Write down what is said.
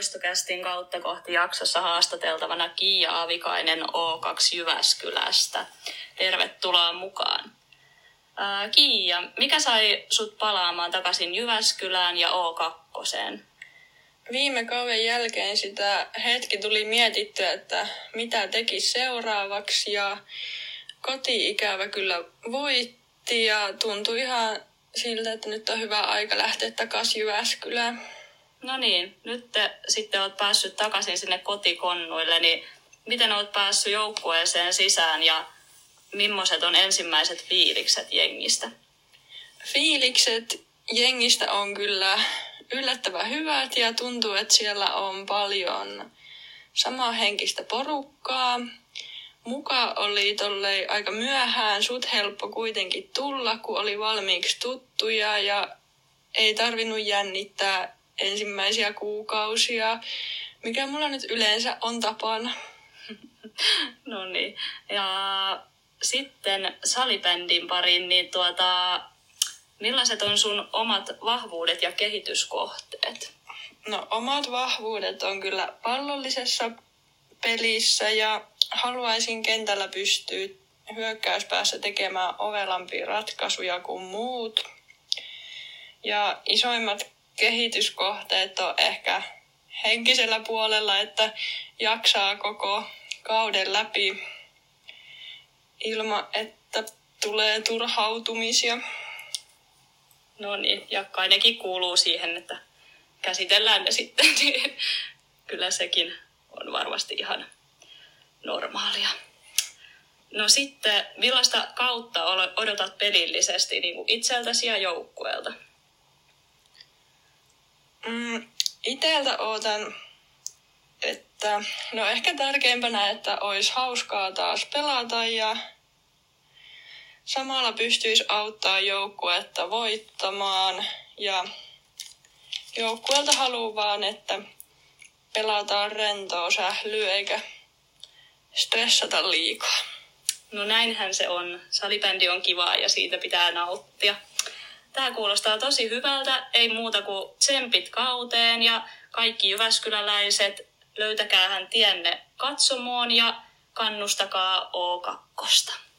Juustokästin kautta kohti jaksossa haastateltavana Kiia Aavikainen O2 Jyväskylästä. Tervetuloa mukaan. Ää, Kiia, mikä sai sut palaamaan takaisin Jyväskylään ja O2? Viime kauden jälkeen sitä hetki tuli mietittyä, että mitä teki seuraavaksi ja koti-ikävä kyllä voitti ja tuntui ihan siltä, että nyt on hyvä aika lähteä takaisin Jyväskylään. No niin, nyt te sitten oot päässyt takaisin sinne kotikonnuille, niin miten oot päässyt joukkueeseen sisään ja millaiset on ensimmäiset fiilikset jengistä? Fiilikset jengistä on kyllä yllättävän hyvät ja tuntuu, että siellä on paljon samanhenkistä porukkaa. Muka oli tollei aika myöhään, sut helppo kuitenkin tulla, kun oli valmiiksi tuttuja ja ei tarvinnut jännittää ensimmäisiä kuukausia, mikä mulla nyt yleensä on tapana. no niin. Ja sitten salibändin pariin, niin tuota, millaiset on sun omat vahvuudet ja kehityskohteet? No omat vahvuudet on kyllä pallollisessa pelissä ja haluaisin kentällä pystyä hyökkäyspäässä tekemään ovelampia ratkaisuja kuin muut. Ja isoimmat kehityskohteet on ehkä henkisellä puolella, että jaksaa koko kauden läpi ilman, että tulee turhautumisia. No niin, ja kai nekin kuuluu siihen, että käsitellään ne sitten, kyllä sekin on varmasti ihan normaalia. No sitten, millaista kautta odotat pelillisesti niin kuin itseltäsi ja joukkueelta? Mm, iteltä ootan, että no ehkä tärkeimpänä, että olisi hauskaa taas pelata ja samalla pystyisi auttaa joukkuetta voittamaan ja joukkueelta haluaa vaan, että pelataan rentoa sählyä eikä stressata liikaa. No näinhän se on. Salibändi on kivaa ja siitä pitää nauttia. Tämä kuulostaa tosi hyvältä. Ei muuta kuin tsempit kauteen ja kaikki Jyväskyläläiset löytäkäähän tienne katsomoon ja kannustakaa O2.